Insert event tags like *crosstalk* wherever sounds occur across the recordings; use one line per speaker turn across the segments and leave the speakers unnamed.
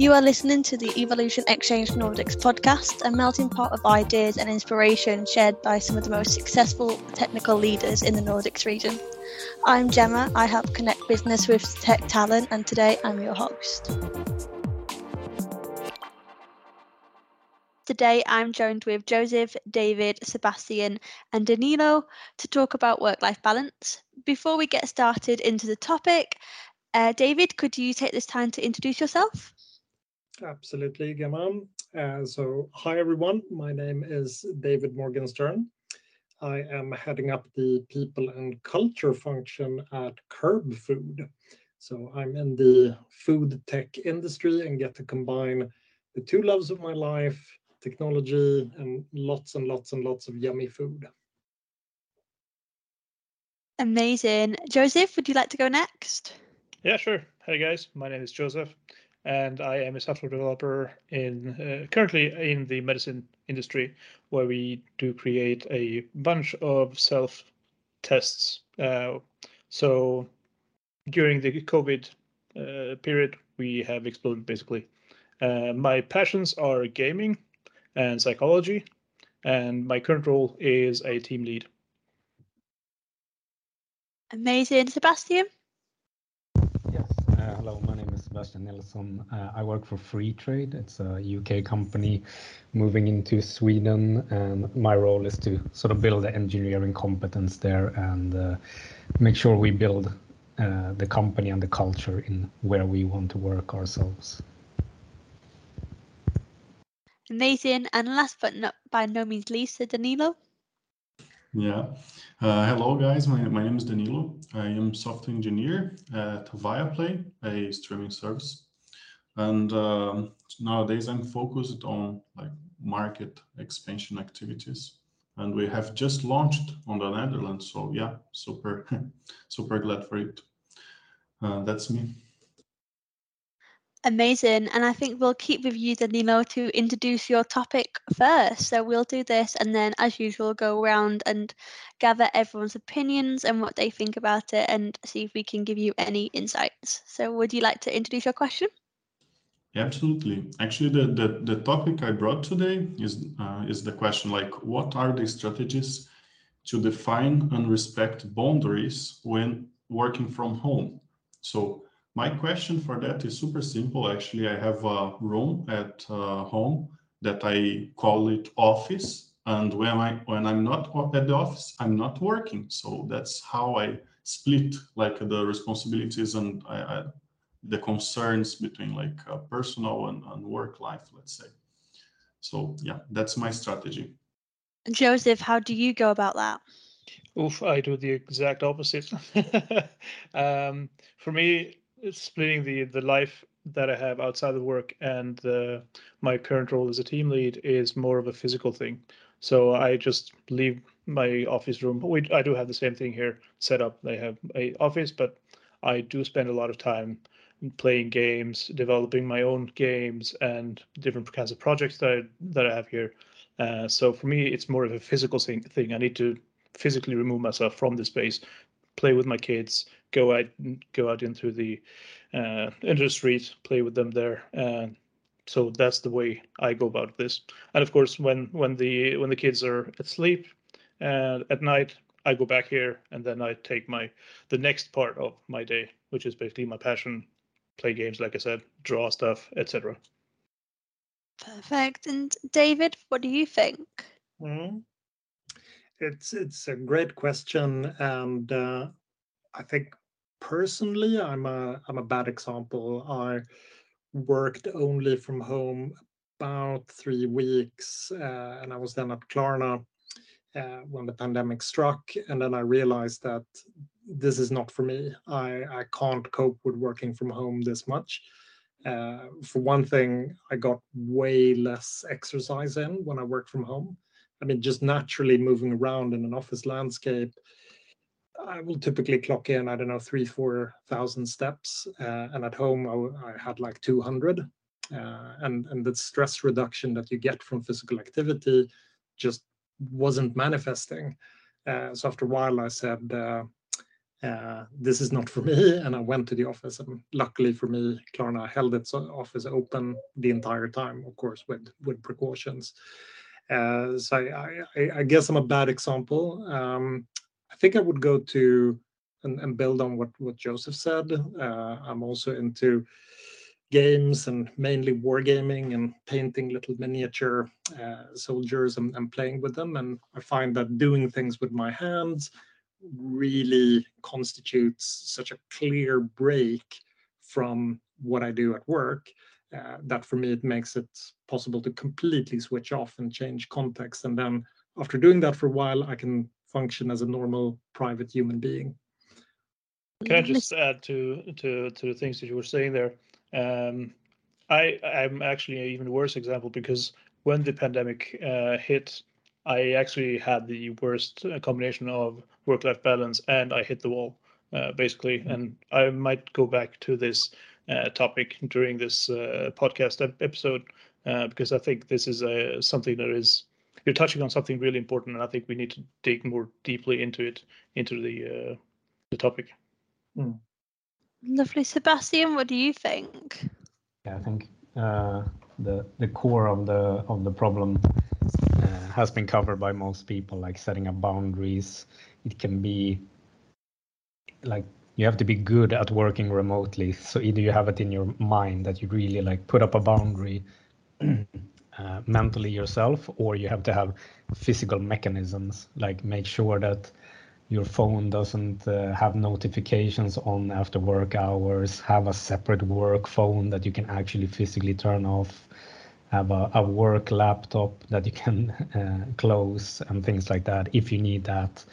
You are listening to the Evolution Exchange Nordics podcast, a melting pot of ideas and inspiration shared by some of the most successful technical leaders in the Nordics region. I'm Gemma, I help connect business with tech talent, and today I'm your host. Today I'm joined with Joseph, David, Sebastian, and Danilo to talk about work life balance. Before we get started into the topic, uh, David, could you take this time to introduce yourself?
Absolutely, Gemma. Uh, so, hi everyone. My name is David Morgenstern. I am heading up the people and culture function at Curb Food. So, I'm in the food tech industry and get to combine the two loves of my life technology and lots and lots and lots of yummy food.
Amazing. Joseph, would you like to go next?
Yeah, sure. Hey guys, my name is Joseph, and I am a software developer in uh, currently in the medicine industry, where we do create a bunch of self tests. Uh, so during the COVID uh, period, we have exploded basically. Uh, my passions are gaming and psychology, and my current role is a team lead.
Amazing, Sebastian.
Uh, hello, my name is Sebastian Nilsson. Uh, I work for Freetrade. It's a UK company moving into Sweden, and my role is to sort of build the engineering competence there and uh, make sure we build uh, the company and the culture in where we want to work ourselves.
Amazing. And last but not by no means least, Danilo.
Yeah. Uh, hello, guys. My, my name is Danilo. I am software engineer at Viaplay, a streaming service. And um, nowadays I'm focused on like market expansion activities. And we have just launched on the Netherlands. So yeah, super, *laughs* super glad for it. Uh, that's me.
Amazing. And I think we'll keep with you, Danilo, to introduce your topic first. So we'll do this and then, as usual, go around and gather everyone's opinions and what they think about it and see if we can give you any insights. So, would you like to introduce your question?
Absolutely. Actually, the, the, the topic I brought today is, uh, is the question like, what are the strategies to define and respect boundaries when working from home? So, my question for that is super simple. Actually, I have a room at uh, home that I call it office. And when I when I'm not at the office, I'm not working. So that's how I split like the responsibilities and I, I, the concerns between like uh, personal and, and work life, let's say. So yeah, that's my strategy.
Joseph, how do you go about that?
Oof, I do the exact opposite. *laughs* um, for me, splitting the the life that I have outside of work and uh, my current role as a team lead is more of a physical thing. So I just leave my office room. We I do have the same thing here set up. I have a office, but I do spend a lot of time playing games, developing my own games, and different kinds of projects that I, that I have here. Uh, so for me, it's more of a physical thing. Thing I need to physically remove myself from the space, play with my kids, go out go out into the uh, into the streets, play with them there. And so that's the way I go about this. And of course, when when the when the kids are asleep and at night, I go back here and then I take my the next part of my day, which is basically my passion, play games, like I said, draw stuff, etc.
Perfect. And David, what do you think?
Mm-hmm. It's it's a great question, and uh, I think personally, I'm a I'm a bad example. I worked only from home about three weeks, uh, and I was then at Klarna uh, when the pandemic struck, and then I realized that this is not for me. I I can't cope with working from home this much. Uh, for one thing, I got way less exercise in when I work from home. I mean, just naturally moving around in an office landscape I will typically clock in, I don't know, three, 4,000 steps. Uh, and at home, I, I, had like 200. Uh, and, and the stress reduction that you get from physical activity just wasn't manifesting. Uh, so after a while, I said, uh, uh, this is not for me. And I went to the office, and luckily for me, Klarna held its office open the entire time, of course, with with precautions. Uh, so I, I, I, guess I'm a bad example. Um, I think I would go to and, and build on what what Joseph said. Uh, I'm also into games and mainly wargaming and painting little miniature uh, soldiers and, and, playing with them. And I find that doing things with my hands really constitutes such a clear break from what I do at work uh, that for me it makes it possible to completely switch off and change context. And then after doing that for a while, I can function as a normal private human being.
Can I just add to to to the things that you were saying there? Um, I I'm actually an even worse example because when the pandemic uh, hit, I actually had the worst uh, combination of work-life balance, and I hit the wall uh, basically. Mm-hmm. And I might go back to this uh, topic during this uh, podcast episode uh, because I think this is something that is you're touching on something really important, and I think we need to dig more deeply into it into the the topic.
Mm.
Lovely, Sebastian. What do you think?
Yeah, I think uh, the the core of the of the problem uh, has been covered by most people, like setting up boundaries. It can be like you have to be good at working remotely. So either you have it in your mind that you really like put up a boundary uh, mentally yourself, or you have to have physical mechanisms, like make sure that your phone doesn't uh, have notifications on after work hours, have a separate work phone that you can actually physically turn off, have a, a work laptop that you can *laughs* uh, close and things like that if you need that.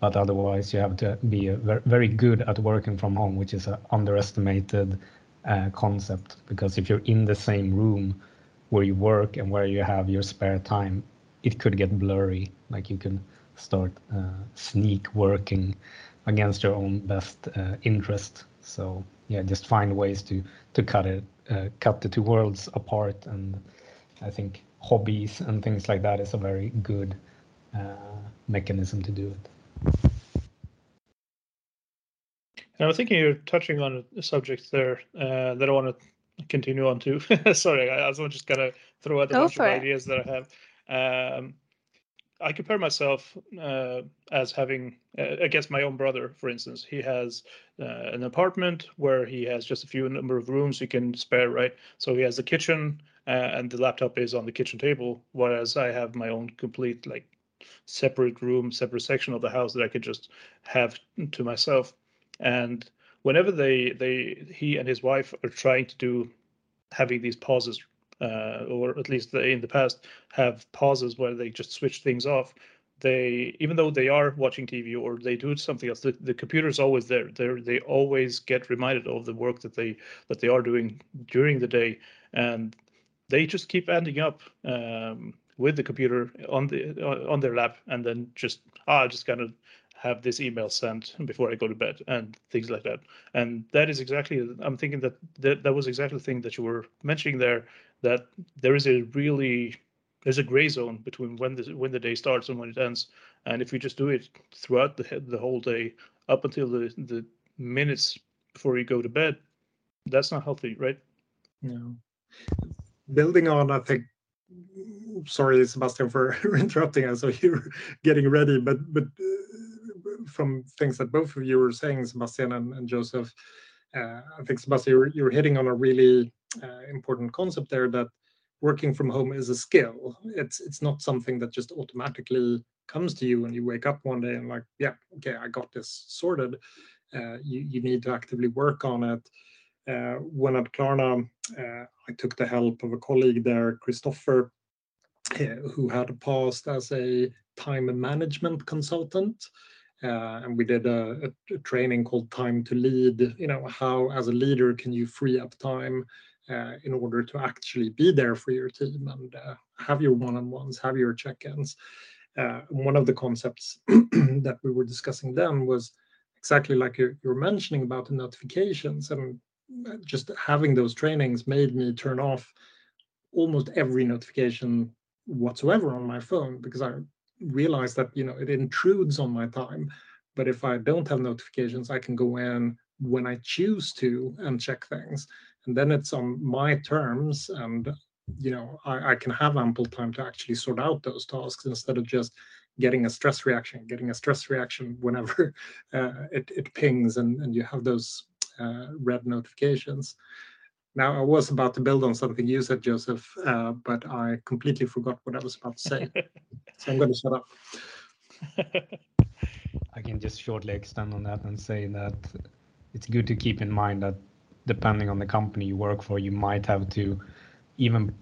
But otherwise, you have to be very, good at working from home, which is an underestimated uh, concept because if you're in the same room where you work and where you have your spare time, it could get blurry. Like you can start uh, sneak working against your own best uh, interest. So yeah, just find ways to to cut it, uh, cut the two worlds apart. And I think hobbies and things like that is a very good mechanism to do it.
And I'm thinking you're touching on a subject there uh, that I want to continue on to. *laughs* Sorry, I, I was just gonna throw out a Go bunch of it. ideas that I have. Um, I compare myself uh, as having uh, guess my own brother, for instance. He has uh, an apartment where he has just a few number of rooms he can spare, right? So he has the kitchen uh, and the laptop is on the kitchen table, whereas I have my own complete like separate room, separate section of the house that I could just have to myself. And whenever they they he and his wife are trying to do having these pauses uh, or at least they in the past have pauses where they just switch things off they even though they are watching tv or they do something else the, the computer is always there. They they always get reminded of the work that they that they are doing during the day and they just keep ending up um, with the computer on the on their lap and then just ah just kind of have this email sent before I go to bed and things like that. And that is exactly, I'm thinking that that, that was exactly the thing that you were mentioning there, that there is a really, there's a gray zone between when the, when the day starts and when it ends. And if you just do it throughout the, the whole day up until the, the minutes before you go to bed, that's not healthy, right?
No. Building on, I think, sorry, Sebastian, for *laughs* interrupting us. So you're getting ready, but but from things that both of you were saying, Sebastian and, and Joseph, uh, I think Sebastian, you're, you're hitting on a really uh, important concept there that working from home is a skill. It's it's not something that just automatically comes to you when you wake up one day and like, yeah, okay, I got this sorted. Uh, you you need to actively work on it. Uh, when at Klarna, uh, I took the help of a colleague there, Christopher, uh, who had passed as a time management consultant. Uh, and we did a, a, training called time to lead. You know how as a leader can you free up time uh, in order to actually be there for your team and uh, have your one-on-ones have your check-ins? Uh, one of the concepts *clears throat* that we were discussing then was exactly like you're, you're mentioning about the notifications and uh, just having those trainings made me turn off almost every notification whatsoever on my phone because I realize that you know it intrudes on my time But if I don't have notifications, I can go in when I choose to and check things. And then it's on my terms and you know I, I can have ample time to actually sort out those tasks instead of just getting a stress reaction, getting a stress reaction *laughs* whenever uh, it, it pings and, and you have those uh, red notifications. Now, I was about to build on something you said, Joseph, uh, but I completely forgot what I was about to say. *laughs* so I'm going to shut up.
I can just shortly extend on that and say that it's good to keep in mind that depending on the company you work for, you might have to even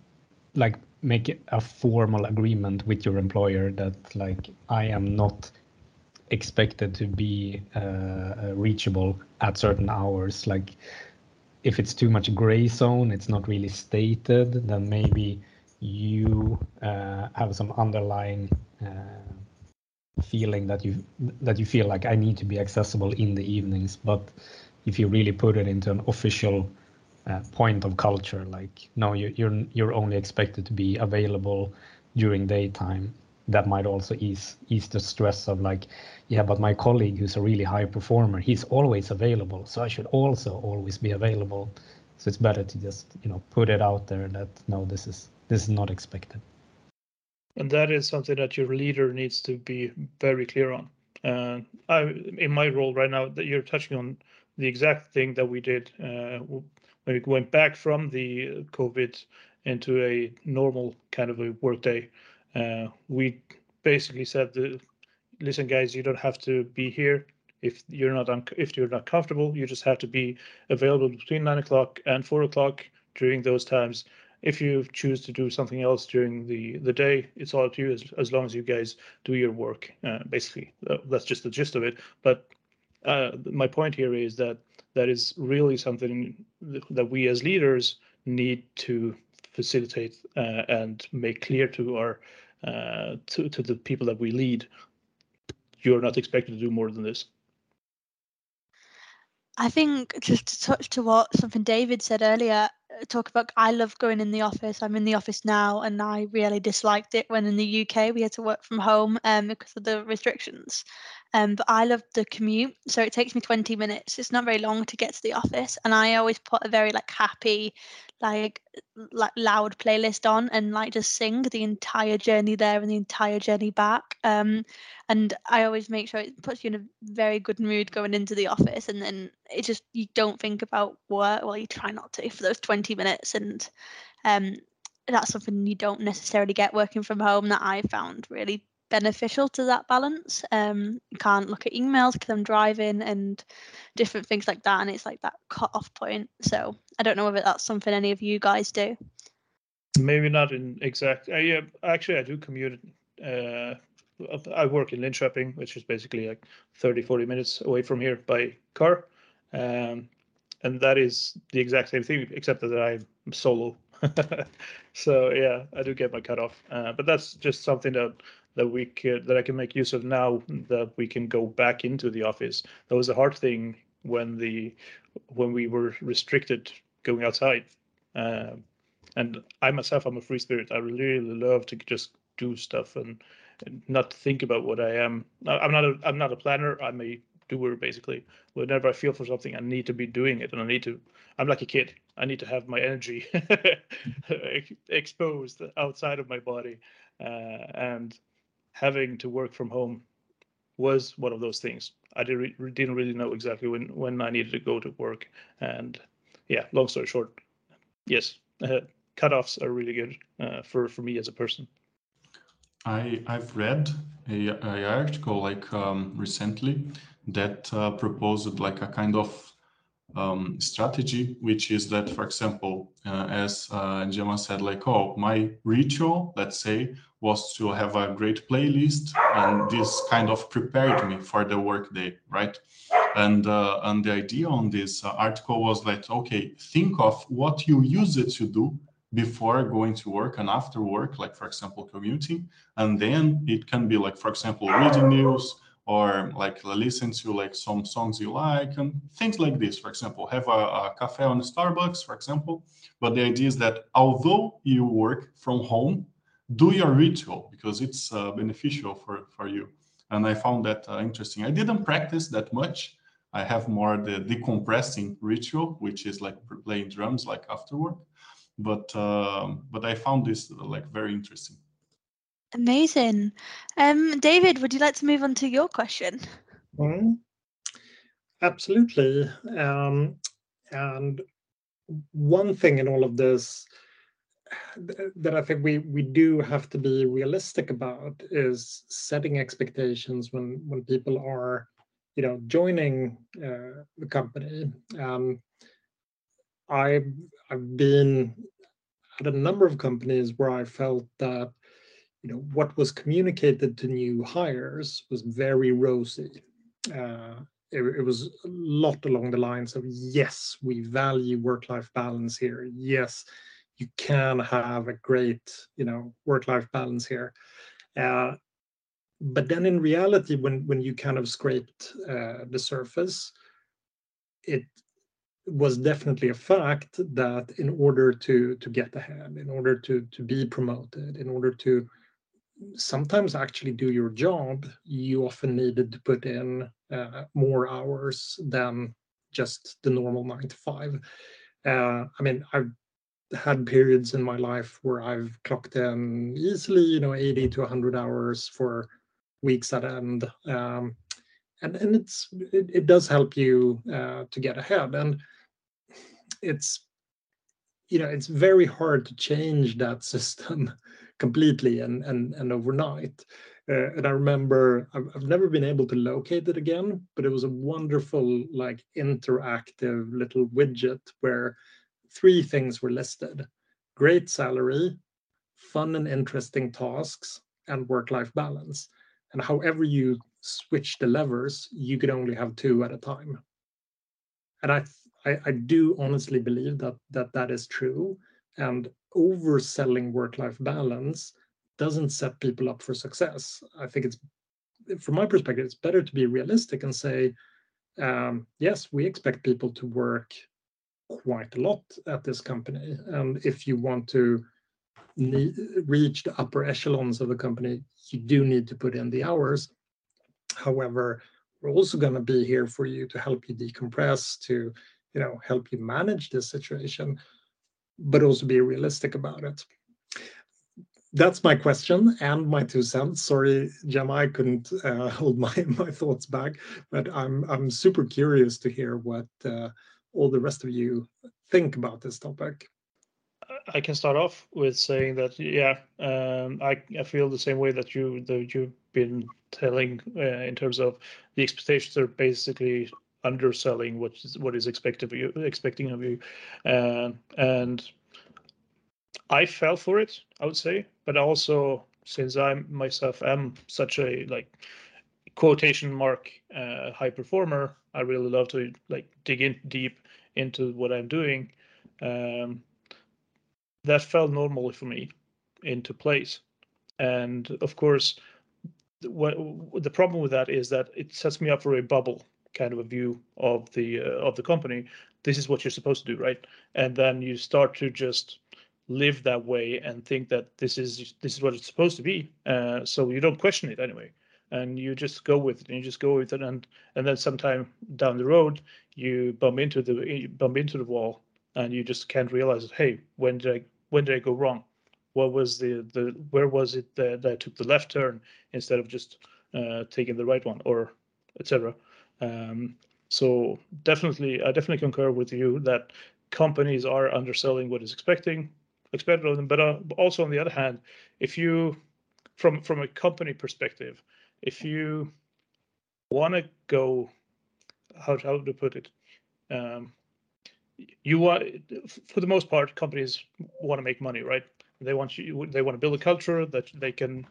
like make a formal agreement with your employer that like I am not expected to be uh, uh, reachable at certain hours. Like if it's too much gray zone, it's not really stated, then maybe you uh, have some underlying uh, feeling that you that you feel like I need to be accessible in the evenings. But if you really put it into an official uh, point of culture like no you, you're you're only expected to be available during daytime that might also ease ease the stress of like yeah but my colleague who's a really high performer he's always available so i should also always be available. So it's better to just you know put it out there that no this is this is not expected.
And that is something that your leader needs to be very clear on. Uh, I, in my role right now that you're touching on the exact thing that we did uh, when we went back from the COVID into a normal kind of a workday, uh, we basically said, "Listen, guys, you don't have to be here if you're not if you're not comfortable. You just have to be available between nine o'clock and four o'clock during those times. If you choose to do something else during the the day, it's all up to you as, as long as you guys do your work. Uh, basically, uh, that's just the gist of it. But uh, my point here is that that is really something that we as leaders need to facilitate uh, and make clear to our uh, to to the people that we lead. You're not expected to do more than this.
I think just to touch to what something David said earlier, uh, talk about I love going in the office. I'm in the office now and I really disliked it when in the UK we had to work from home um, because of the restrictions. Um, but I love the commute, so it takes me 20 minutes. It's not very long to get to the office, and I always put a very like happy, like like loud playlist on and like just sing the entire journey there and the entire journey back. Um, and I always make sure it puts you in a very good mood going into the office, and then it just you don't think about work. Well, you try not to for those 20 minutes, and um, that's something you don't necessarily get working from home that I found really beneficial to that balance. Um, can't look at emails because I'm driving and different things like that, and it's like that cut off point. So I don't know whether that's something any of you guys do.
Maybe not in exact. Uh, yeah, actually, I do commute. Uh, I work in Linköping, which is basically like 30, 40 minutes away from here by car. Um, and that is the exact same thing, except that I'm solo. *laughs* so yeah, I do get my cut off. Uh, but that's just something that that we could that I can make use of now that we can go back into the office. That was a hard thing when the when we were restricted going outside. Um, and I myself, I'm a free spirit. I really love to just do stuff and, and not think about what I am. I'm not a I'm not a planner. I'm a doer basically. Whenever I feel for something, I need to be doing it, and I need to. I'm like a kid. I need to have my energy *laughs* exposed outside of my body, uh, and having to work from home was one of those things. I did, didn't really know exactly when when I needed to go to work, and yeah, long story short, yes, uh, cutoffs are really good uh, for for me as a person.
I I've read a, a article like um, recently that uh, proposed like a kind of um, strategy, which is that, for example, uh, as uh, Gemma said, like, oh, my ritual, let's say, was to have a great playlist, and this kind of prepared me for the workday, right? And uh, and the idea on this uh, article was that okay, think of what you use it to do before going to work and after work, like for example, commuting, and then it can be like, for example, reading news or like listen to like some songs you like and things like this. For example have a, a cafe on starbucks for example. But the idea is that although you work from home do your ritual because it's uh, beneficial for, for you and I found that uh, interesting. I didn't practice that much. I have more the decompressing ritual, which is like playing drums like afterward. But um, but I found this like very interesting.
Amazing. Um, David, would you like to move on to your question?
Mm, absolutely. Um, and one thing in all of this that I think we we do have to be realistic about is setting expectations when when people are, you know, joining uh, the company. Um, I've I've been at a number of companies where I felt that you know what was communicated to new hires was very rosy. Uh, it, it, was a lot along the lines of yes, we value work-life balance here. Yes, you can have a great you know work-life balance here. Uh, but then in reality, when when you kind of scraped uh, the surface, it was definitely a fact that in order to to get ahead, in order to to be promoted, in order to sometimes actually do your job, you often needed to put in uh, more hours than just the normal nine to five. Uh, I mean, I've had periods in my life where I've clocked in easily, you know, 80 to 100 hours for weeks at end. Um, and and it's it, it does help you uh, to get ahead. And it's you know it's very hard to change that *laughs* system completely and and and overnight. Uh, and I remember I've, I've never been able to locate it again, but it was a wonderful like interactive little widget where three things were listed: great salary, fun and interesting tasks, and work-life balance. And however you switch the levers, you could only have two at a time. And I I, I do honestly believe that that that is true. And overselling work-life balance doesn't set people up for success. I think it's, from my perspective, it's better to be realistic and say, um, yes, we expect people to work quite a lot at this company, and if you want to reach the upper echelons of the company, you do need to put in the hours. However, we're also going to be here for you to help you decompress, to you know help you manage this situation but also be realistic about it. That's my question and my two cents. Sorry gemma i couldn't uh, *laughs* hold my my thoughts back but i'm i'm super curious to hear what uh, all the rest of you think about this topic
I can start off with saying that yeah, um, I I feel the same way that you that you've been telling uh, in terms of the expectations are basically underselling what is what is expected of you, expecting of you, uh, and I fell for it. I would say, but also since I myself am such a like quotation mark uh, high performer, I really love to like dig in deep into what I'm doing. Um, that fell normally for me into place, and of course, what the problem with that is that it sets me up for a bubble kind of a view of the uh, of the company. This is what you're supposed to do right? And then you start to just live that way and think that this is this is what it's supposed to be uh, so you don't question it anyway and you just go with it and you just go with it and and then sometime down the road you bump into the bump into the wall and you just can't realize hey when did i when did i go wrong what was the the where was it that, that i took the left turn instead of just uh, taking the right one or etc um, so definitely, I definitely concur with you that companies are underselling what is expecting expected of them. But uh, also on the other hand, if you, from from a company perspective, if you want to go, how how to put it, um, you want for the most part companies want to make money, right? They want you they want to build a culture that they can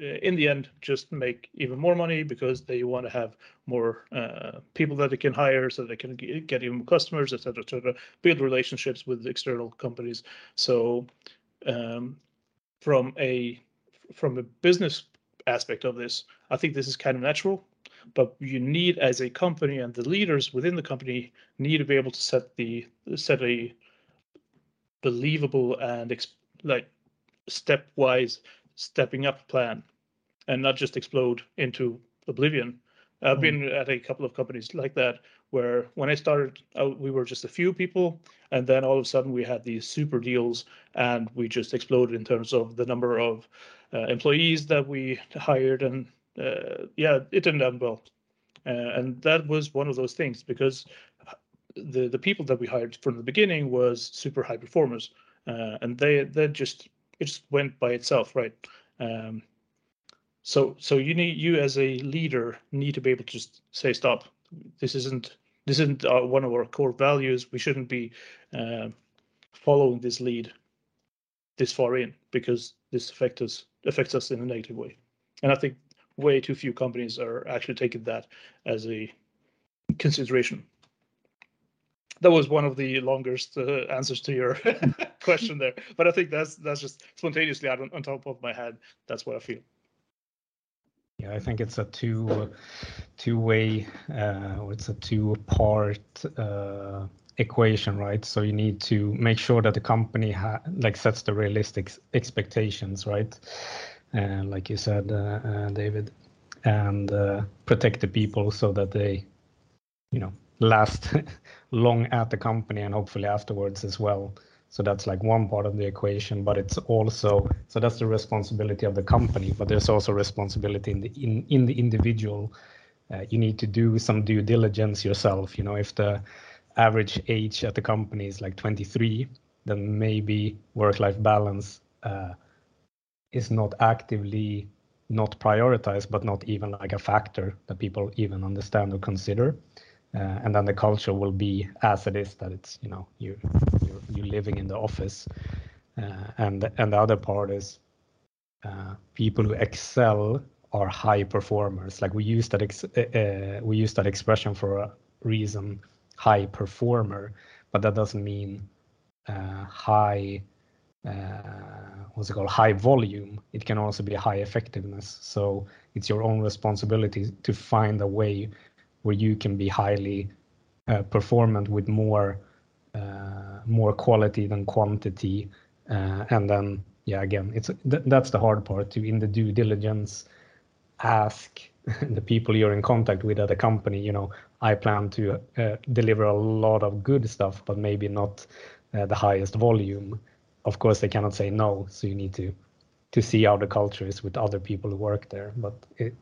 uh, in the end just make even more money because they want to have more uh, people that they can hire so they can get even more customers et cetera, et cetera build relationships with external companies so um, from a from a business aspect of this i think this is kind of natural but you need as a company and the leaders within the company need to be able to set the set a believable and like stepwise stepping up plan and not just explode into oblivion. I've
Mm.
been at a couple of companies like that where when I started, uh, we were just a few people, and then all of a sudden we had these super deals, and we just exploded in terms of the number of employees that we hired, and uh, yeah, it didn't end well. Uh, and that was one of those things because the the people that we hired from the beginning was super high performers, uh, and they they just it just went by itself, right? Um, so so you need you as a leader need to be able to just say stop. This isn't this isn't uh, one of our core values. We shouldn't be uh, following this lead this far in because this affects us affects us in a negative way. And I think way too few companies are actually taking that as a consideration. That was one of the longest uh, answers to your *laughs* question there, but I think that's that's just spontaneously out on, on top of my head. That's what I feel.
Yeah, I think it's a two two way uh, or it's a two part uh, equation, right? So you need to make sure that the company ha- like sets the realistic expectations, right? Uh, like you said, uh, uh, David, and uh, protect the people so that they, you know, last *laughs* long at the company and hopefully afterwards as well. So that's like one part of the equation, but it's also so that's the responsibility of the company, but there's also responsibility in the in, in the individual. Uh, you need to do some due diligence yourself. You know, if the average age at the company is like 23, then maybe work-life balance uh, is not actively not prioritized, but not even like a factor that people even understand or consider. Uh, and then the culture will be as it is that it's you know you you're, you're living in the office. Uh, and and the other part is uh, people who excel are high performers. Like we use that ex- uh, we use that expression for a reason high performer but that doesn't mean uh, high uh, what's it called? High volume. It can also be high effectiveness. So it's your own responsibility to find a way where you can be highly uh, performant with more uh, more quality than quantity uh, and then yeah again it's th- that's the hard part to in the due diligence ask *laughs* the people you're in contact with at a company you know i plan to uh, deliver a lot of good stuff but maybe not uh, the highest volume of course they cannot say no so you need to to see how the culture is with other people who work there but it,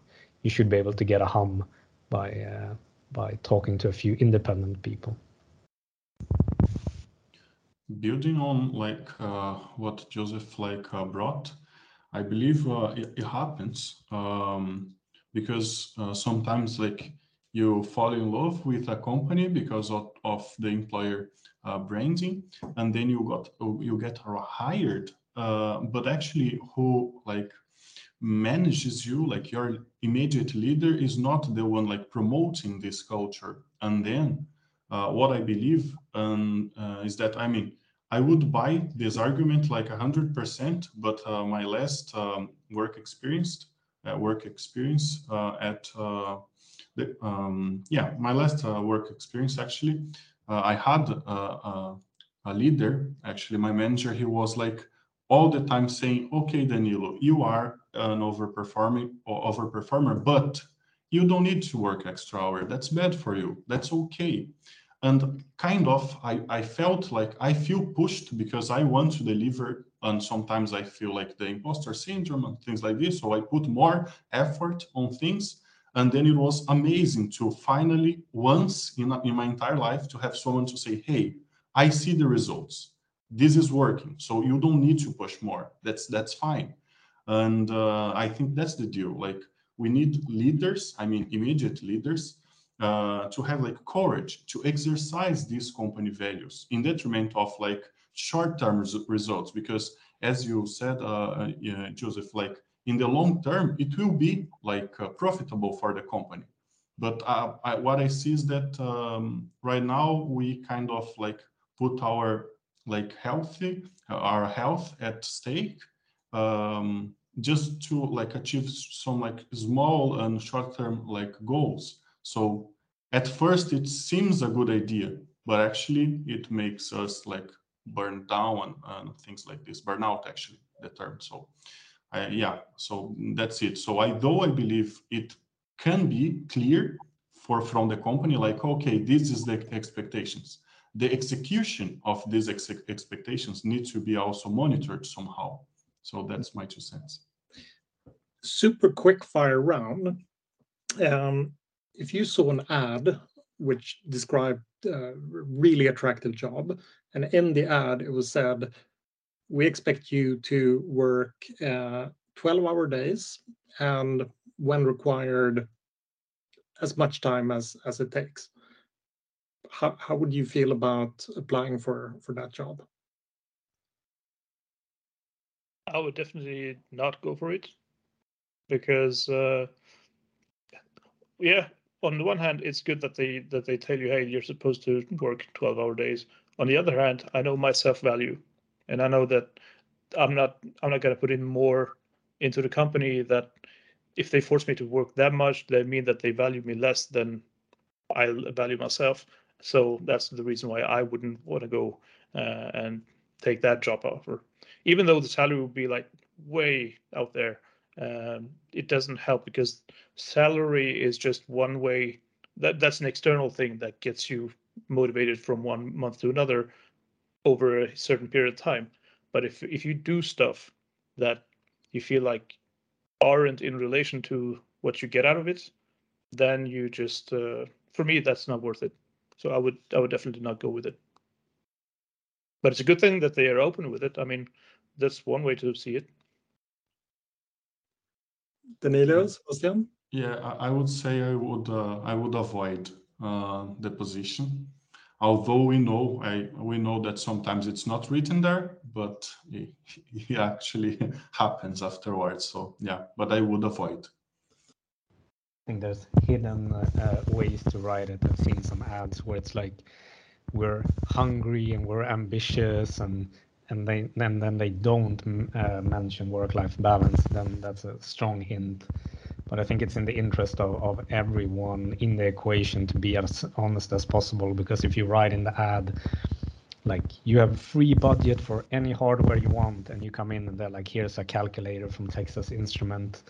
you should be able to get a hum by uh, by talking to a few independent people.
Building on like uh, what Joseph like uh, brought, I believe uh, it, it, happens um, because sometimes like you fall in love with a company because of, of the employer uh, branding, and then you got you get hired, but actually who like manages you like your immediate leader is not the one like promoting this culture. And then uh, what i believe um, uh, is that i mean i would buy this argument like 100% but uh, my last um, work experience uh, work experience uh, at uh, the um, yeah my last uh, work experience actually uh, i had uh, a leader actually my manager he was like all the time saying, okay, Danilo, you are an overperforming or overperformer, but you don't need to work extra hour. That's bad for you. That's okay. And kind of, I, I felt like I feel pushed because I want to deliver. And sometimes I feel like the imposter syndrome and things like this. So I put more effort on things. And then it was amazing to finally, once in, in my entire life, to have someone to say, hey, I see the results. This is working. So you don't need to push more. That's that's fine. And uh, i think that's the deal. Like we need leaders i mean immediate leaders uh, to have like courage to exercise these company values in detriment of like short-term res- results. Because as you said uh, yeah, joseph like in the long term it will be like uh, profitable for the company. But uh, I, what i see is that um, right now we kind of like put our like healthy our health at stake um, just to like achieve some like small and short-term like goals. So at first it seems a good idea but actually it makes us like burn down and, and things like this burnout actually the term so uh, yeah so that's it. So i though i believe it can be clear for from the company like okay this is the expectations. The execution of these ex expectations need to be also monitored somehow. So that's my two cents.
Super quick fire round. Um, if you saw an ad which described a really attractive job and in the ad it was said we expect you to work uh, 12 hour days and when required as much time as as it takes. How, how would you feel about applying for for that job?
I would definitely not go for it because uh, yeah on the one hand it's good that they that they tell you hey you're supposed to work 12 hour days. On the other hand i know my self value and i know that i'm not i'm not going to put in more into the company that if they force me to work that much, they mean that they value me less than I value myself. So that's the reason why I wouldn't want to go uh, and take that job offer. Even though the salary would be like way out there, um, it doesn't help because salary is just one way. That that's an external thing that gets you motivated from one month to another over a certain period of time. But if if you do stuff that you feel like aren't in relation to what you get out of it, then you just uh, for me that's not worth it. So I would I would definitely not go with it. But it's a good thing that they are open with it. I mean, that's one way to see it.
Danilo, Sebastian?
Yeah, I, I would say I would uh, I would avoid uh, the position although we know I, we know that sometimes it's not written there but it, it actually *laughs* happens afterwards so yeah but i would avoid
I think there's hidden uh, ways to write it. I've seen some ads where it's like we're hungry and we're ambitious and and they then then they don't uh, mention work-life balance. Then that's a strong hint but I think it's in the interest of, of everyone in the equation to be as honest as possible because if you write in the ad like you have free budget for any hardware you want and you come in and they're like here's a calculator from texas instrument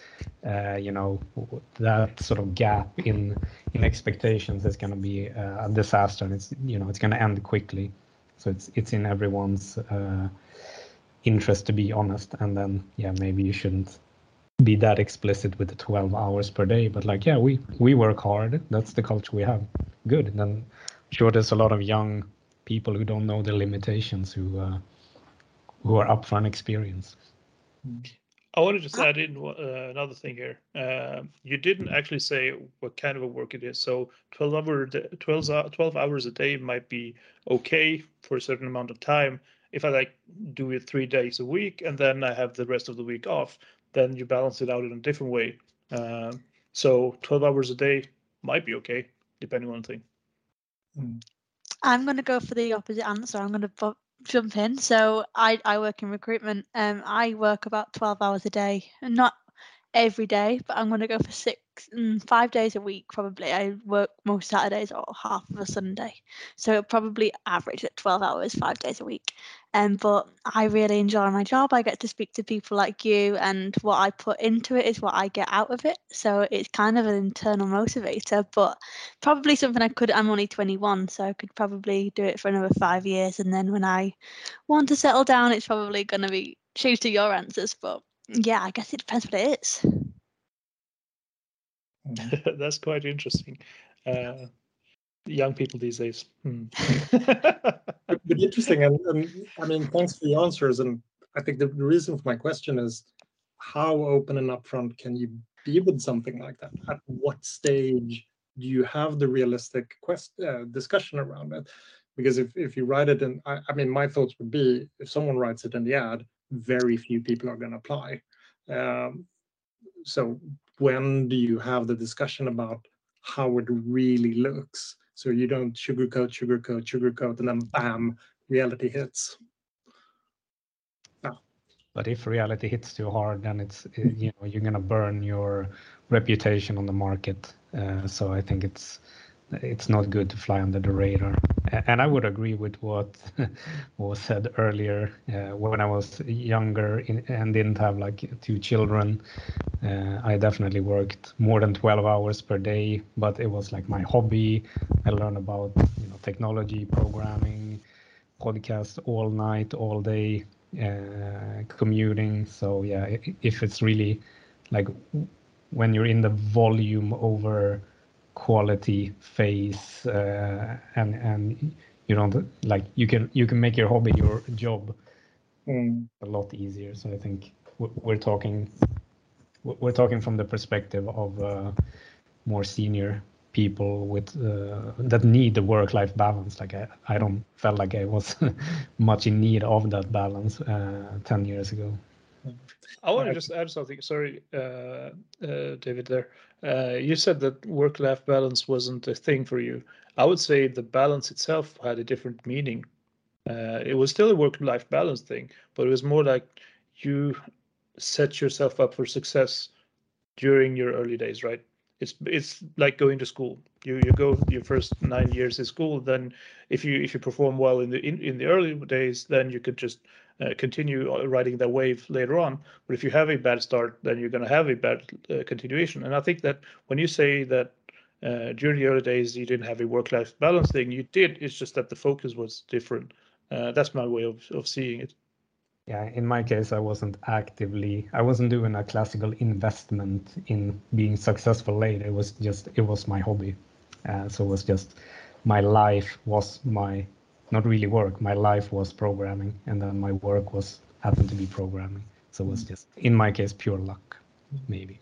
uh, you know that sort of gap in in expectations is going to be a disaster and it's you know it's going to end quickly. So it's it's in everyone's uh, interest to be honest and then yeah maybe you shouldn't be that explicit with the 12 hours per day but like yeah we we work hard. That's the culture we have. Good. And then sure there's a lot of young people who don't know the limitations who uh, who are up for an experience.
I want to just add in uh, another thing here. Uh, you didn't actually say what kind of a work it is. So 12 hour 12, 12 hours a day might be okay for a certain amount of time. If i like do it three days a week and then i have the rest of the week off then you balance it out in a different way. Um, so 12 hours a day might be okay, depending on the thing.
Hmm. I'm going to go for the opposite answer. I'm going to jump in. So I, I work in recruitment. Um, I work about 12 hours a day, not every day, but I'm going to go for six, mm, five days a week probably. I work most Saturdays or half of a Sunday, so probably average at 12 hours, five days a week. Um, but I really enjoy my job. I get to speak to people like you, and what I put into it is what I get out of it. So it's kind of an internal motivator, but probably something I could. I'm only 21, so I could probably do it for another five years, and then when I want to settle down, it's probably going to be choose to your answers, but yeah, I guess it depends what it is. *laughs*
That's quite interesting. Uh, young people these days. Hmm. *laughs*
but interesting, and, and, I mean, thanks for the answers. And I think the reason for my question is how open and upfront can you be with something like that? At what stage do you have the realistic quest uh, discussion around it? Because if, if you write it in, I, I mean, my thoughts would be if someone writes it in the ad, very few people are going to apply. Um, so when do you have the discussion about how it really looks? So you don't sugarcoat, sugarcoat, sugarcoat, and then bam, reality hits.
But if reality hits too hard, then it's you know you're gonna burn your reputation on the market. Uh, so I think it's it's not good to fly under the radar. And I would agree with what *laughs* was said earlier. Uh, when I was younger in, and didn't have like two children, uh, I definitely worked more than 12 hours per day. But it was like my hobby. I learned about you know technology, programming, podcast all night, all day, uh, commuting. So yeah, if it's really like when you're in the volume over quality phase uh, and and you don't like you can you can make your hobby your job mm. a lot easier so i think we're talking we're talking from the perspective of uh, more senior people with uh, that need the work life balance like I, I don't felt like i was *laughs* much in need of that balance uh, 10 years ago
I want to just add something. Sorry, uh, uh, David. There, uh, you said that work-life balance wasn't a thing for you. I would say the balance itself had a different meaning. Uh, it was still a work-life balance thing, but it was more like you set yourself up for success during your early days, right? It's it's like going to school. You you go your first nine years in school. Then, if you if you perform well in the in, in the early days, then you could just uh, continue uh, riding that wave later on. But if you have a bad start, then you're going to have a bad uh, continuation. And I think that when you say that uh, during the early days you didn't have a work-life balance thing, you did. It's just that the focus was different. Uh, that's my way of, of seeing it.
Yeah, in my case, I wasn't actively, I wasn't doing a classical investment in being successful later. It was just, it was my hobby. Uh, so it was just, my life was my not really work. My life was programming, and then my work was happened to be programming. So it was mm. just, in my case, pure luck, maybe.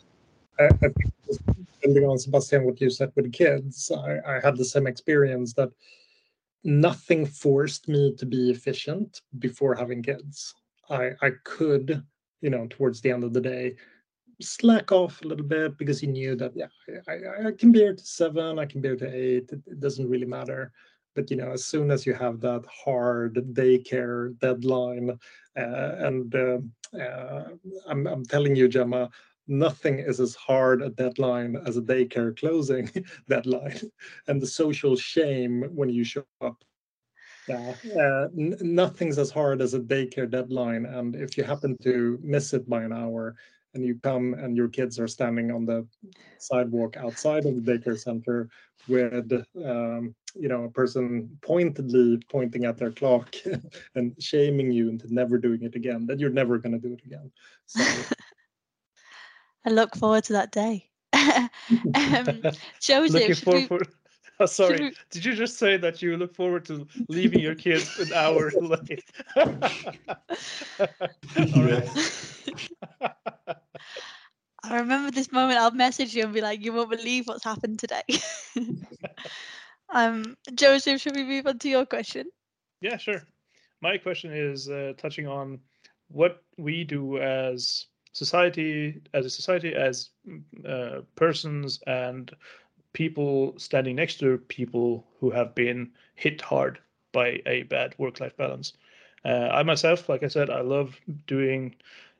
I, I think building on Sebastian, what you said with kids, I, I had the same experience that nothing forced me to be efficient before having kids. I, I could, you know, towards the end of the day, slack off a little bit because you knew that yeah, I, I can be here to seven, I can be here to eight. It, it doesn't really matter but you know as soon as you have that hard daycare deadline uh, and uh, uh, I'm, I'm telling you gemma nothing is as hard a deadline as a daycare closing *laughs* deadline *laughs* and the social shame when you show up. Yeah, uh, n- nothing's as hard as a daycare deadline and if you happen to miss it by an hour and you come and your kids are standing on the sidewalk outside of the daycare center with um, you know a person pointedly pointing at their clock *laughs* and shaming you into never doing it again that you're never going to do it again so *laughs*
i look forward to that day *laughs* um, joseph
forward, Oh, sorry. We... Did you just say that you look forward to leaving your kids an hour late?
I remember this moment. I'll message you and be like, "You won't believe what's happened today." *laughs* um, Joseph, should we move on to your question?
Yeah, sure. My question is uh, touching on what we do as society, as a society, as uh, persons, and people standing next to people who have been hit hard by a bad work-life balance. Uh, I myself, like I said, I love doing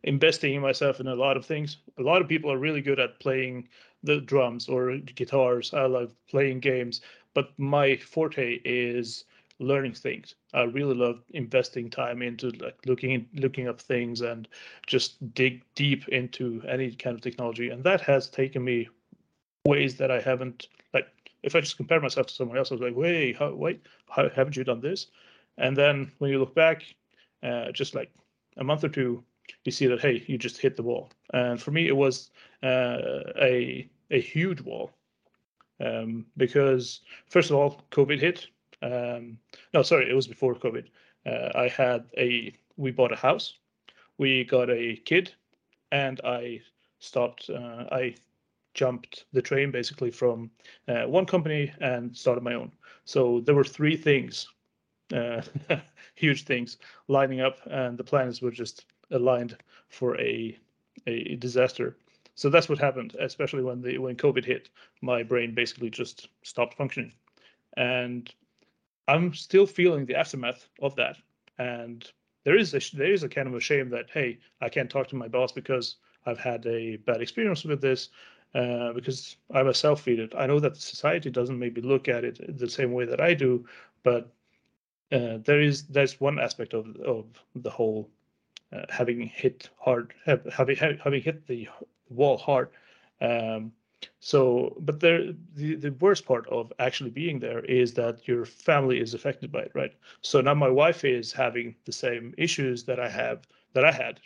investing in myself in a lot of things. A lot of people are really good at playing the drums or guitars. I love playing games, but my forte is learning things. I really love investing time into like looking looking up things and just dig deep into any kind of technology. And that has taken me ways that I haven't like if I just compare myself to someone else, I was like, wait, how wait, how haven't you done this? And then when you look back, uh, just like a month or two, you see that hey, you just hit the wall. And for me, it was uh, a a huge wall um, because first of all, COVID hit. Um, no, sorry, it was before COVID. Uh, I had a we bought a house, we got a kid, and I stopped. Uh, I jumped the train basically from uh, one company and started my own. So there were three things, uh, *laughs* huge things lining up, and the plans were just aligned for a a disaster. So that's what happened, especially when the when COVID hit. My brain basically just stopped functioning, and I'm still feeling the aftermath of that. And there is a there is a kind of a shame that hey, I can't talk to my boss because I've had a bad experience with this, uh, because I'm a self feeder. I know that society doesn't maybe look at it the same way that I do, but uh, there is there's one aspect of of the whole uh, having hit hard, have, having having hit the wall hard. Um, so, but there, the, the worst part of actually being there is that your family is affected by it, right? So now my wife is having the same issues that I have that I had.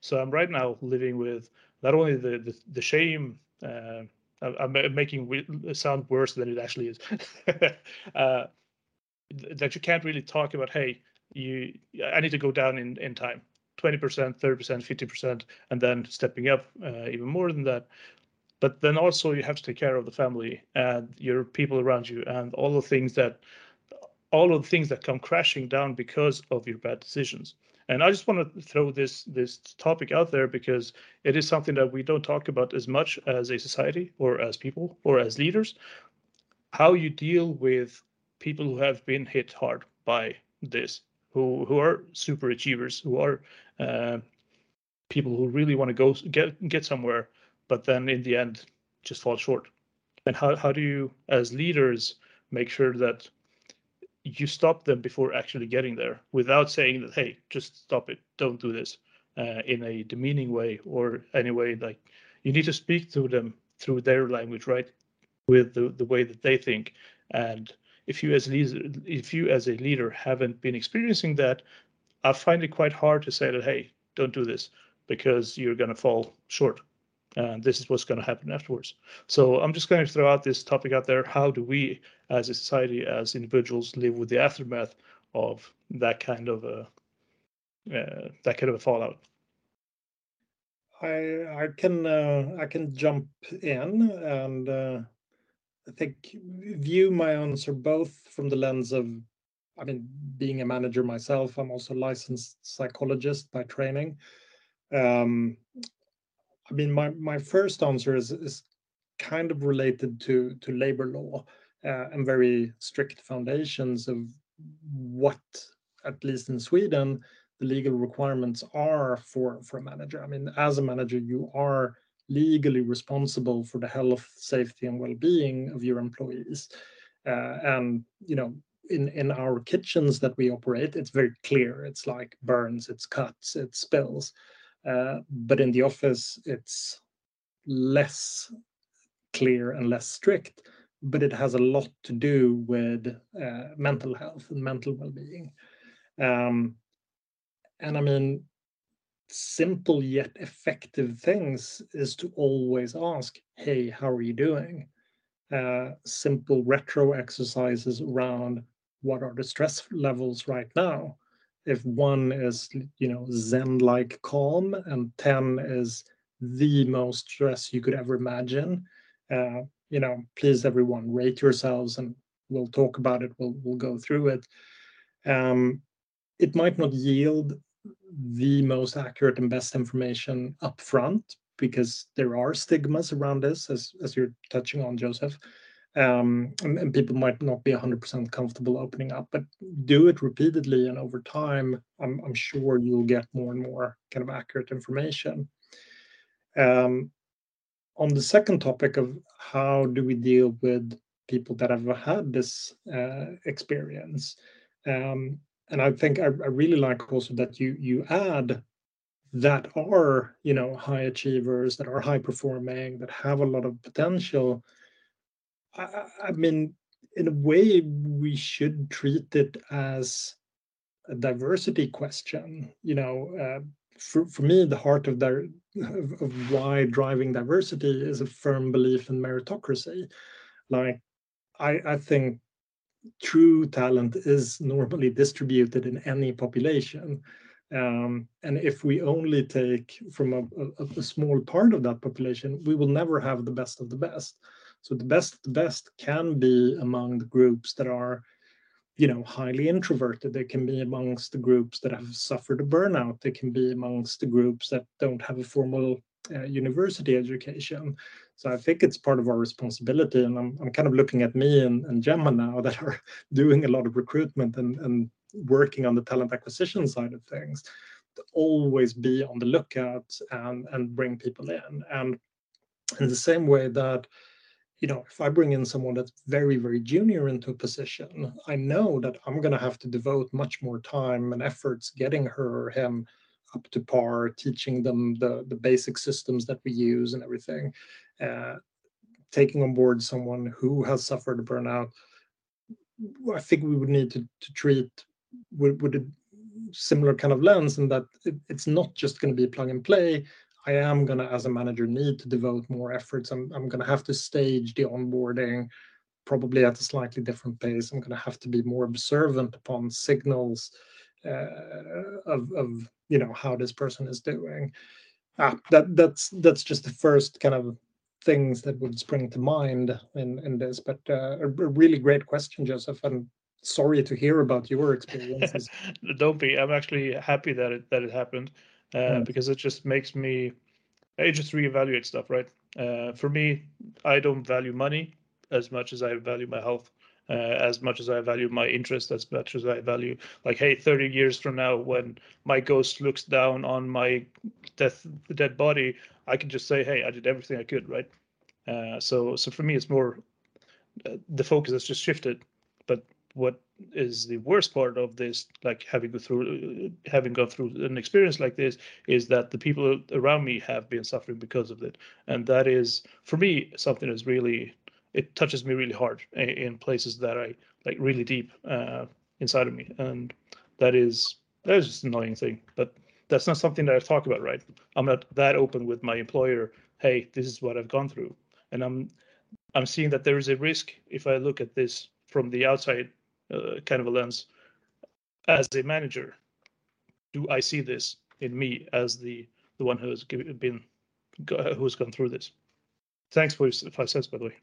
So I'm right now living with not only the the, the shame. Uh, I'm making it sound worse than it actually is. *laughs* uh, that you can't really talk about. Hey, you, I need to go down in in time. 20%, 30%, 50%, and then stepping up uh, even more than that. But then also you have to take care of the family and your people around you and all the things that all of the things that come crashing down because of your bad decisions. And i just want to throw this this topic out there because it is something that we don't talk about as much as a society or as people or as leaders how you deal with people who have been hit hard by this who who are super achievers who are uh, people who really want to go get get somewhere but then in the end just fall short. And how, how do you, as leaders, make sure that you stop them before actually getting there without saying that, hey, just stop it, don't do this uh, in a demeaning way or any way like you need to speak to them through their language, right? With the, the way that they think. And if you as leader, if you as a leader haven't been experiencing that, I find it quite hard to say that, hey, don't do this because you're going to fall short and this is what's going to happen afterwards. So I'm just going to throw out this topic out there. How do we, as a society, as individuals, live with the aftermath of that kind of a uh, that kind of a fallout?
I I can uh, I can jump in and uh, I think view my answer both from the lens of I mean being a manager myself. I'm also a licensed psychologist by training. Um, I mean, my, my first answer is, is kind of related to, to labor law uh, and very strict foundations of what, at least in Sweden, the legal requirements are for, for a manager. I mean, as a manager, you are legally responsible for the health, safety, and well-being of your employees. Uh, and you know, in in our kitchens that we operate, it's very clear. It's like burns, it's cuts, it's spills. Uh, but in the office, it's less clear and less strict, but it has a lot to do with uh, mental health and mental well-being. Um, and I mean, simple yet effective things is to always ask, hey, how are you doing? Uh, simple retro exercises around what are the stress levels right now? if one is you know zen like calm and 10 is the most stress you could ever imagine uh, you know please everyone rate yourselves and we'll talk about it we'll, we'll go through it um, it might not yield the most accurate and best information up front because there are stigmas around this as, as you're touching on joseph um, and, and, people might not be 100% comfortable opening up but do it repeatedly and over time I'm, I'm sure you'll get more and more kind of accurate information. Um, on the second topic of how do we deal with people that have had this uh, experience um, and i think I, I really like also that you you add that are you know high achievers that are high performing that have a lot of potential I, I mean, in a way, we should treat it as a diversity question. You know, uh, for, for me, the heart of, of, of why driving diversity is a firm belief in meritocracy. Like, I, I think true talent is normally distributed in any population. Um, and if we only take from a, a, a, small part of that population, we will never have the best of the best. So the best the best can be among the groups that are, you know, highly introverted. They can be amongst the groups that have suffered a burnout. They can be amongst the groups that don't have a formal uh, university education. So I think it's part of our responsibility. And I'm, I'm kind of looking at me and, and Gemma now that are *laughs* doing a lot of recruitment and, and working on the talent acquisition side of things to always be on the lookout and, and bring people in. And in the same way that you know if i bring in someone that's very very junior into a position i know that i'm going to have to devote much more time and efforts getting her or him up to par teaching them the the basic systems that we use and everything uh, taking on board someone who has suffered burnout. I think we would need to, to treat with, with a similar kind of lens and that it, it's not just going to be plug and play I am going to, as a manager, need to devote more efforts. I'm, I'm going to have to stage the onboarding probably at a slightly different pace. I'm going to have to be more observant upon signals uh, of, of, you know, how this person is doing. Ah, that that's that's just the first kind of things that would spring to mind in in this. But uh, a, a really great question, Joseph, and sorry to hear about your experiences. *laughs*
Don't be. I'm actually happy that it that it happened mm. because it just makes me it just reevaluate stuff, right? Uh, for me, I don't value money as much as I value my health, uh, as much as I value my interest, as much as I value like, hey, 30 years from now, when my ghost looks down on my death the dead body, I can just say, hey, I did everything I could, right? Uh, so, so for me, it's more uh, the focus has just shifted. What is the worst part of this like having go through having gone through an experience like this is that the people around me have been suffering because of it. And that is for me something that's really it touches me really hard in places that i like really deep uh, inside of me. And that is that is just an annoying thing. But that's not something that i talk about right? I'm not that open with my employer hey this is what i've gone through. And i'm i'm seeing that there is a risk if i look at this from the outside uh, kind of a lens. As a manager do i see this in me as the the one who has been who's gone through this? Thanks for your five cents by the way.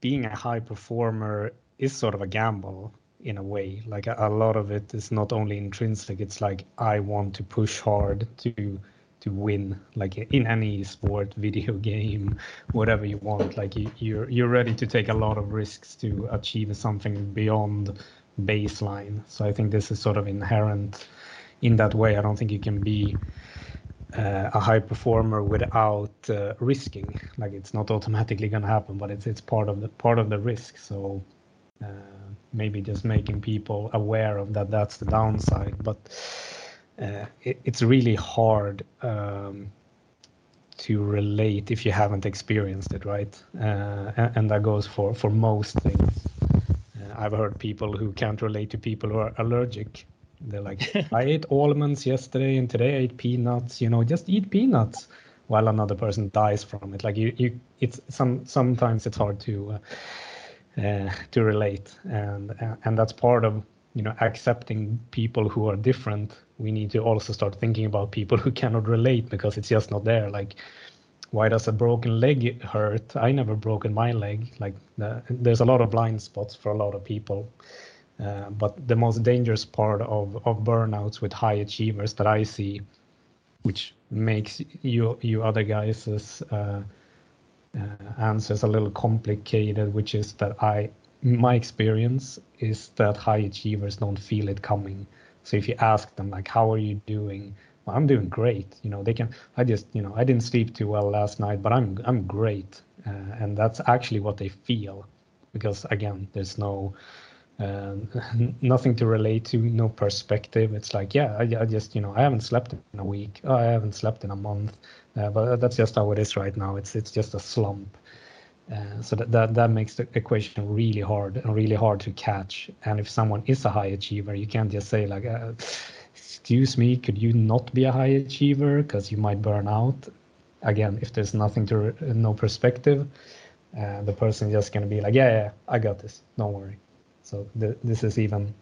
Being a high performer is sort of a gamble in a way. Like a, a lot of it is not only intrinsic it's like i want to push hard to to win like in any sport video game whatever you want like you, you're you're ready to take a lot of risks to achieve something beyond baseline. So i think this is sort of inherent in that way. I don't think you can be uh, a high performer without uh, risking. Like it's not automatically going to happen but it's it's part of the part of the risk. So uh, maybe just making people aware of that that's the downside. But uh, it, it's really hard um, to relate if you haven't experienced it, right? Uh, and, and, that goes for for most things. Uh, I've heard people who can't relate to people who are allergic. They're like, *laughs* I ate almonds yesterday and today I ate peanuts. You know, just eat peanuts, while another person dies from it. Like you, you it's some sometimes it's hard to uh, uh, to relate, and and that's part of you know accepting people who are different we need to also start thinking about people who cannot relate because it's just not there. Like why does a broken leg hurt? I never broken my leg. Like the, there's a lot of blind spots for a lot of people. Uh, but the most dangerous part of, of burnouts with high achievers that i see which makes you you other guys' uh, uh, answers a little complicated which is that i my experience is that high achievers don't feel it coming. So if you ask them like, "How are you doing?" Well, I'm doing great. You know, they can. I just, you know, I didn't sleep too well last night, but I'm I'm great, uh, and that's actually what they feel, because again, there's no. Uh, *laughs* nothing to relate to, no perspective. It's like, yeah, I, I, just, you know, I haven't slept in a week. Oh, I haven't slept in a month. Uh, but that's just how it is right now. It's it's just a slump. Uh, so that, that that makes the equation really hard and really hard to catch. And if someone is a high achiever, you can't just say like, uh, "Excuse me, could you not be a high achiever because you might burn out." Again, if there's nothing to no perspective, uh, the person just gonna be like, "Yeah, yeah, I got this. Don't worry." So th- this is even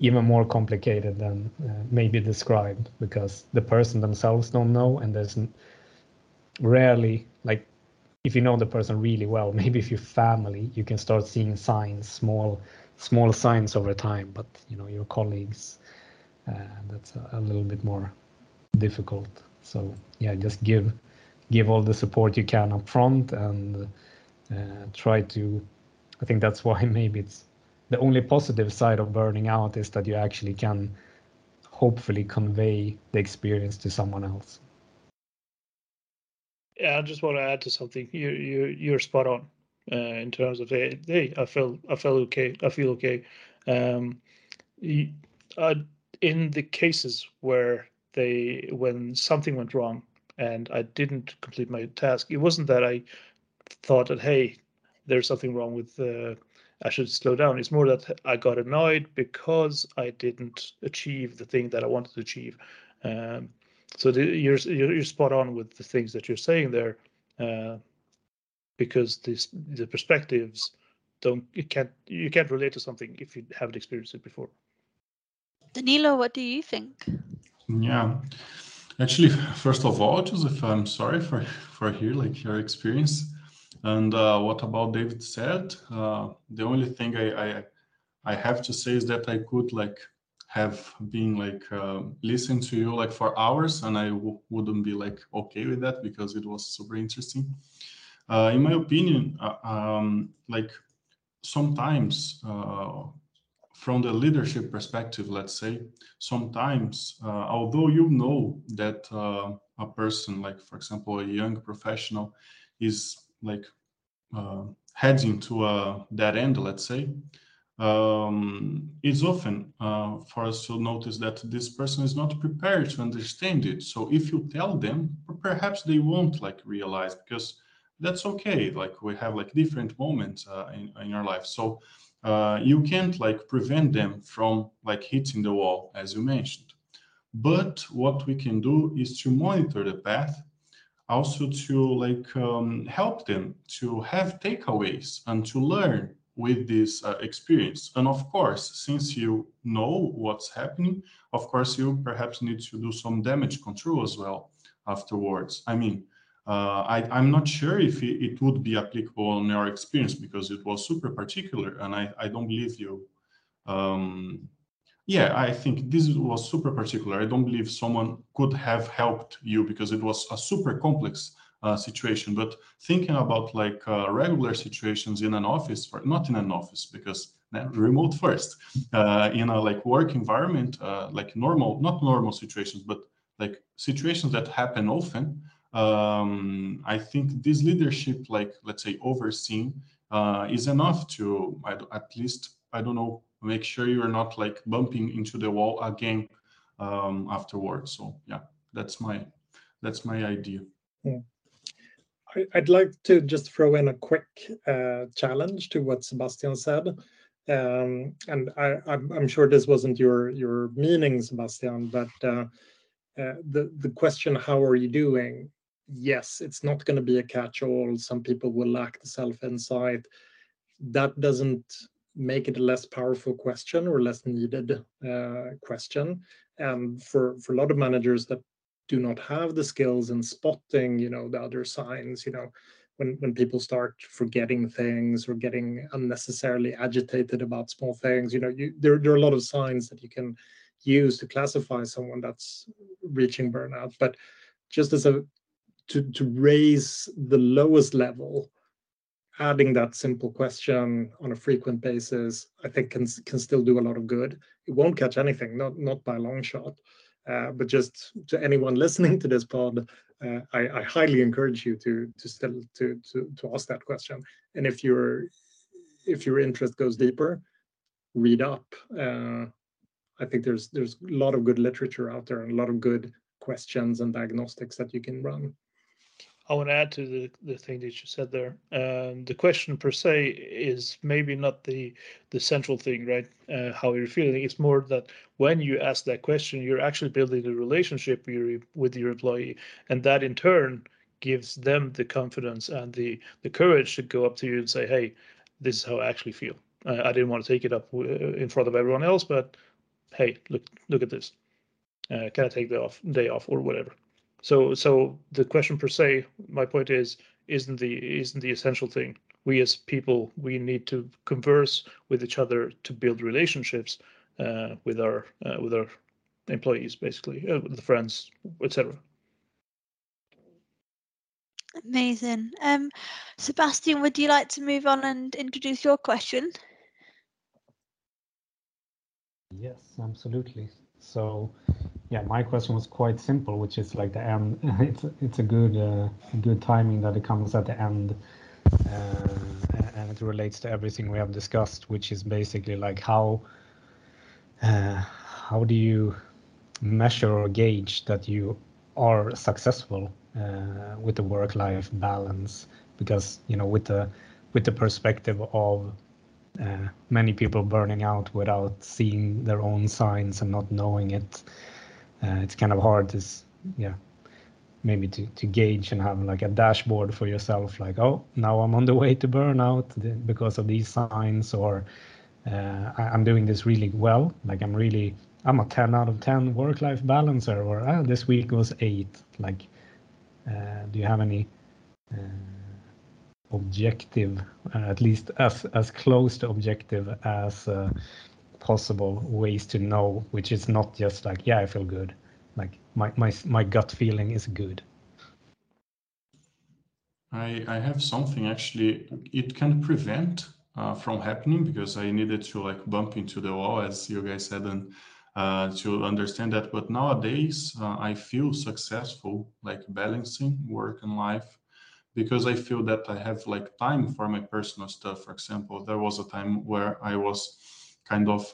even more complicated than uh, maybe described because the person themselves don't know, and there's rarely like if you know the person really well, *laughs* maybe if you're family, you can start seeing signs, small small signs over time. But you know your colleagues, uh, that's a, a, little bit more difficult. So yeah, just give give all the support you can up front and uh, try to. I think that's *laughs* why maybe it's the only positive side of burning out is that you actually can hopefully convey the experience to someone else
Yeah, I just want to add to something. You you you're spot on uh, in terms of hey, hey, I feel I feel okay. I feel okay. Um, you, uh, in the cases where they when something went wrong and I didn't complete my task, it wasn't that I thought that hey, there's something wrong with uh, I should slow down. It's more that I got annoyed because I didn't achieve the thing that I wanted to achieve. Um, so the, you're, you're spot on with the things that you're saying there, uh, because this, the perspectives don't you can't you can't relate to something if you haven't experienced it before.
Danilo, what do you think?
Yeah, actually, first of all, Joseph, I'm sorry for for hear like your experience. And uh, what about David said? Uh, the only thing I, I, I have to say is that I could like have been like uh, listen to you like for hours, and I w- wouldn't be like okay with that because it was super interesting. Uh, in my opinion, uh, um, like sometimes uh, from the leadership perspective, let's say, sometimes, uh, although you know that a person, like for example, a young professional, is like heading to a dead end, let's say, um, it's often uh, for us to notice that this person is not prepared to understand it. So if you tell them, perhaps they won't like realize because that's okay. Like we have like different moments uh, in, in our life. So uh, you can't like prevent them from like hitting the wall, as you mentioned. But what we can do is to monitor the path also to like um, help them to have takeaways and to learn with this uh, experience and of course since you know what's happening of course you perhaps need to do some damage control as well afterwards i mean uh, I, am not sure if it, it, would be applicable on your experience because it was super particular and i, I don't believe you um, yeah, I think this was super particular. I don't believe someone could have helped you because it was a super complex uh, situation. But thinking about like uh, regular situations in an office, or not in an office because remote first, uh, in a like work environment, uh, like normal, not normal situations, but like situations that happen often. Um, I think this leadership, like let's say overseeing, uh, is enough to at least I don't know make sure you're not like bumping into the wall again um, afterwards. So yeah, that's my that's my idea.
Yeah. I'd like to just throw in a quick uh, challenge to what Sebastian said. Um, and I, am sure this wasn't your your meaning, Sebastian, but uh, uh, the the question, "How are you doing?" Yes, it's not going to be a catch-all. Some people will lack the self-insight. That doesn't make it a less powerful question or less needed uh, question. And for, for a lot of managers that do not have the skills in spotting, you know, the other signs, you know, when, when people start forgetting things or getting unnecessarily agitated about small things, you know, you, there, there are a lot of signs that you can use to classify someone that's reaching burnout. But just as a to, to raise the lowest level adding that simple question on a frequent basis, I think can can still do a lot of good. It won't catch anything, not not by a long shot. Uh, but just to anyone listening to this pod, uh, I, I, highly encourage you to to still to, to to ask that question. And if your if your interest goes deeper, read up. Uh, I think there's there's a lot of good literature out there and a lot of good questions and diagnostics that you can run.
I want to add to the, the thing that you said there. Um, the question per se is maybe not the the central thing, right? Uh, how you're feeling. It's more that when you ask that question, you're actually building a relationship with your employee, and that in turn gives them the confidence and the the courage to go up to you and say, "Hey, this is how I actually feel. Uh, I didn't want to take it up in front of everyone else, but hey, look look at this. Uh, can I take the off day off or whatever?" So so the question per se, my point is, isn't the isn't the essential thing. We as people, we need to converse with each other to build relationships uh, with our uh, with our employees, basically, uh, with the friends, etc.
Amazing. Um, Sebastian, would you like to move on and introduce your question?
Yes, absolutely. So yeah, my question was quite simple, which is like the end. *laughs* It's it's a good uh, good timing that it comes at the end, uh, and it relates to everything we have discussed, which is basically like how uh, how do you measure or gauge that you are successful uh, with the work-life balance? Because you know, with the with the perspective of uh, many people burning out without seeing their own signs and not knowing it it's kind of hard to yeah maybe to, to gauge and have like a dashboard for yourself like oh now i'm on the way to burnout because of these signs or uh, I, am doing this really well like i'm really i'm a 10 out of 10 work life balancer or ah, this week was 8 like uh, do you have any uh, objective uh, at least as as close to objective as uh, possible ways to know, which is not just like, yeah, I feel good. Like my my my gut feeling is good.
I I have something actually. It can prevent uh, from happening because I needed to like bump into the wall, as you guys said, and uh, to understand that. But nowadays, uh, I feel successful, like balancing work and life, because I feel that I have like time for my personal stuff. For example, there was a time where I was kind of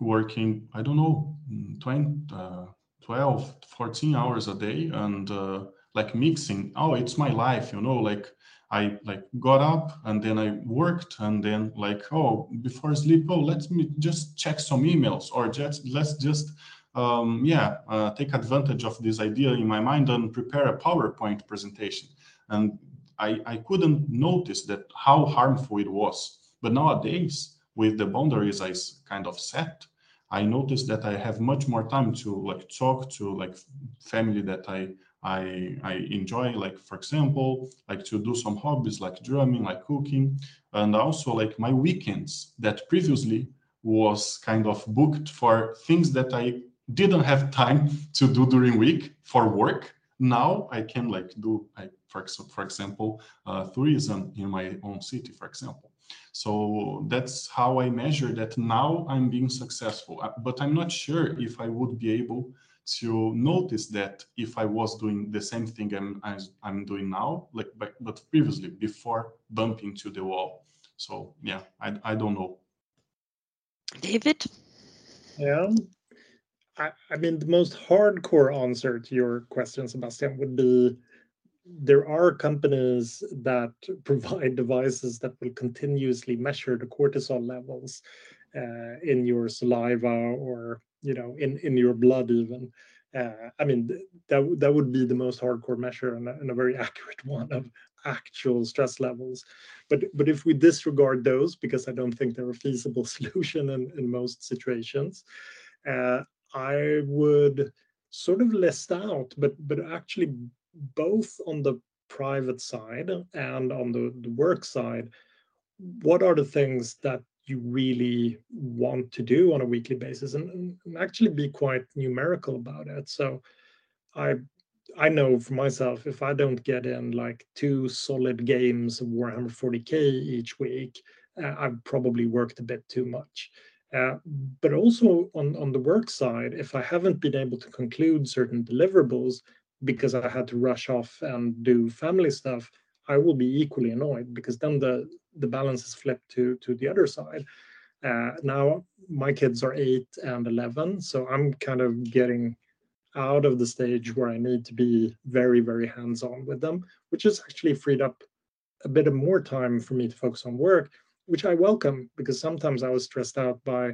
working, I don't know, 20, uh, 12, 14 hours a day and uh, like mixing. Oh, it's my life, you know, like I like got up and then I worked and then like, oh, before sleep, oh, let me just check some emails or just let's just um, yeah, uh, take advantage of this idea in my mind and prepare a PowerPoint presentation. And I, I couldn't notice that how harmful it was. But nowadays, with the boundaries I kind of set, I notice that I have much more time to like talk to like family that I I I enjoy, like for example, like to do some hobbies like drumming, like cooking, and also like my weekends that previously was kind of booked for things that I didn't have time *laughs* to do during week for work. Now I can like do like for for example uh, tourism in my own city, for example. So that's how I measure that now I'm being successful. Uh, but I'm not sure if I would be able to notice that if I was doing the same thing I'm, I'm doing now, like but, but previously before bumping to the wall. So yeah, I, I don't know.
David?
Yeah. I, I mean, the most hardcore answer to your question, Sebastian, would be there are companies that *laughs* provide devices that will continuously measure the cortisol levels uh, in your saliva or you know in in your blood even. Uh, i mean that that would be the most hardcore measure and a, and a, very *laughs* accurate one of actual stress levels. But but if we disregard those because i don't think they're a feasible *laughs* solution in in most situations uh, i would sort of list out but but actually both on the private side and on the, the work side, what are the things that you really want to do on a weekly basis and, and, actually be quite numerical about it. So I I know for myself if I don't get in like two solid games of Warhammer 40k each week, uh, I've probably worked a bit too much. Uh, but also on, on the work side, if I haven't been able to conclude certain deliverables, because I had to rush off and do family stuff, I will be equally annoyed because then the the balance is flipped to to the other side. Uh, now my kids are eight and eleven, so I'm kind of getting out of the stage where I need to be very very hands on with them, which has actually freed up a bit of more time for me to focus on work, which I welcome because sometimes I was stressed out by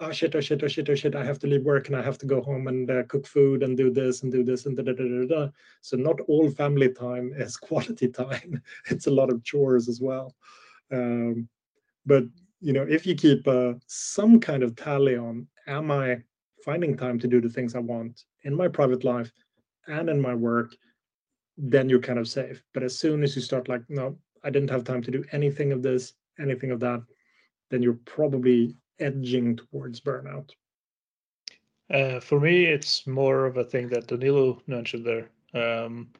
oh shit, oh shit, oh shit, oh shit, I have to leave work and I have to go home and uh, cook food and do this and do this and da da da da. So not all family time *laughs* is quality time. it's a lot of chores as well. Um, but you know, if you keep uh, some kind of tally on, am I finding time to do the things I want in my private life and in my work, then you're kind of safe. But as soon as you start like, no, I didn't have time to do anything of this, anything of that, then you're probably edging towards burnout?
Uh, for me, it's more of a thing that Danilo mentioned there. Um,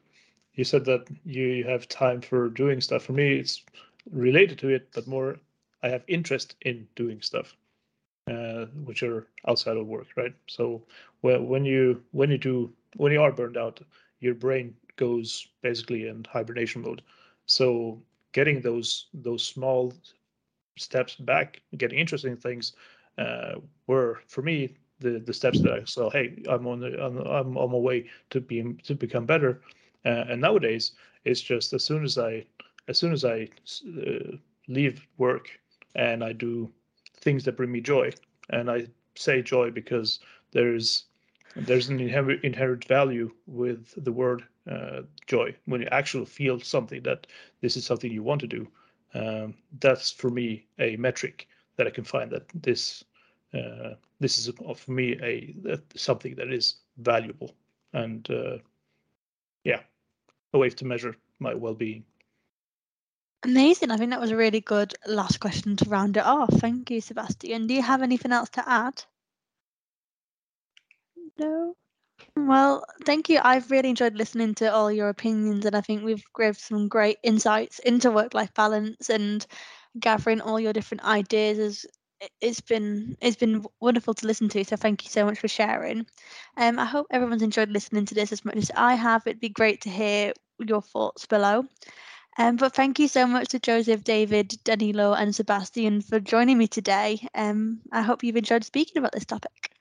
you said that you have time for doing stuff. For me, it's related to it, but more I have interest in doing stuff. uh, which are outside of work, right? So when you when you do when you are burned out, your brain goes basically in hibernation mode. So getting those those small steps back, getting interesting things, uh, were for me the the steps that I saw. Hey, I'm on the I'm, I'm on my way to be to become better. Uh, and nowadays, it's just as soon as I as soon as I uh, leave work and I do things that bring me joy, and I say joy because there's there's an inherent inherent value with the word uh, joy when you actually feel something that this is something you want to do. Um, that's for me a metric that I can find that this uh, this is for me a, a, something that is valuable and uh, yeah a way to measure my well-being.
Amazing. I think that was a really good last question to round it off. Thank you sebastian. Do you have anything else to add? No well, thank you. I've really enjoyed listening to all your opinions, and I think we've given some great insights into work life balance and gathering all your different ideas. Is it's been it's been wonderful to listen to. So thank you so much for sharing. Um, I hope everyone's enjoyed listening to this as much as I have. It'd be great to hear your thoughts below. Um, but thank you so much to Joseph, David, Danilo, and Sebastian for joining me today. Um, I hope you've enjoyed speaking about this topic.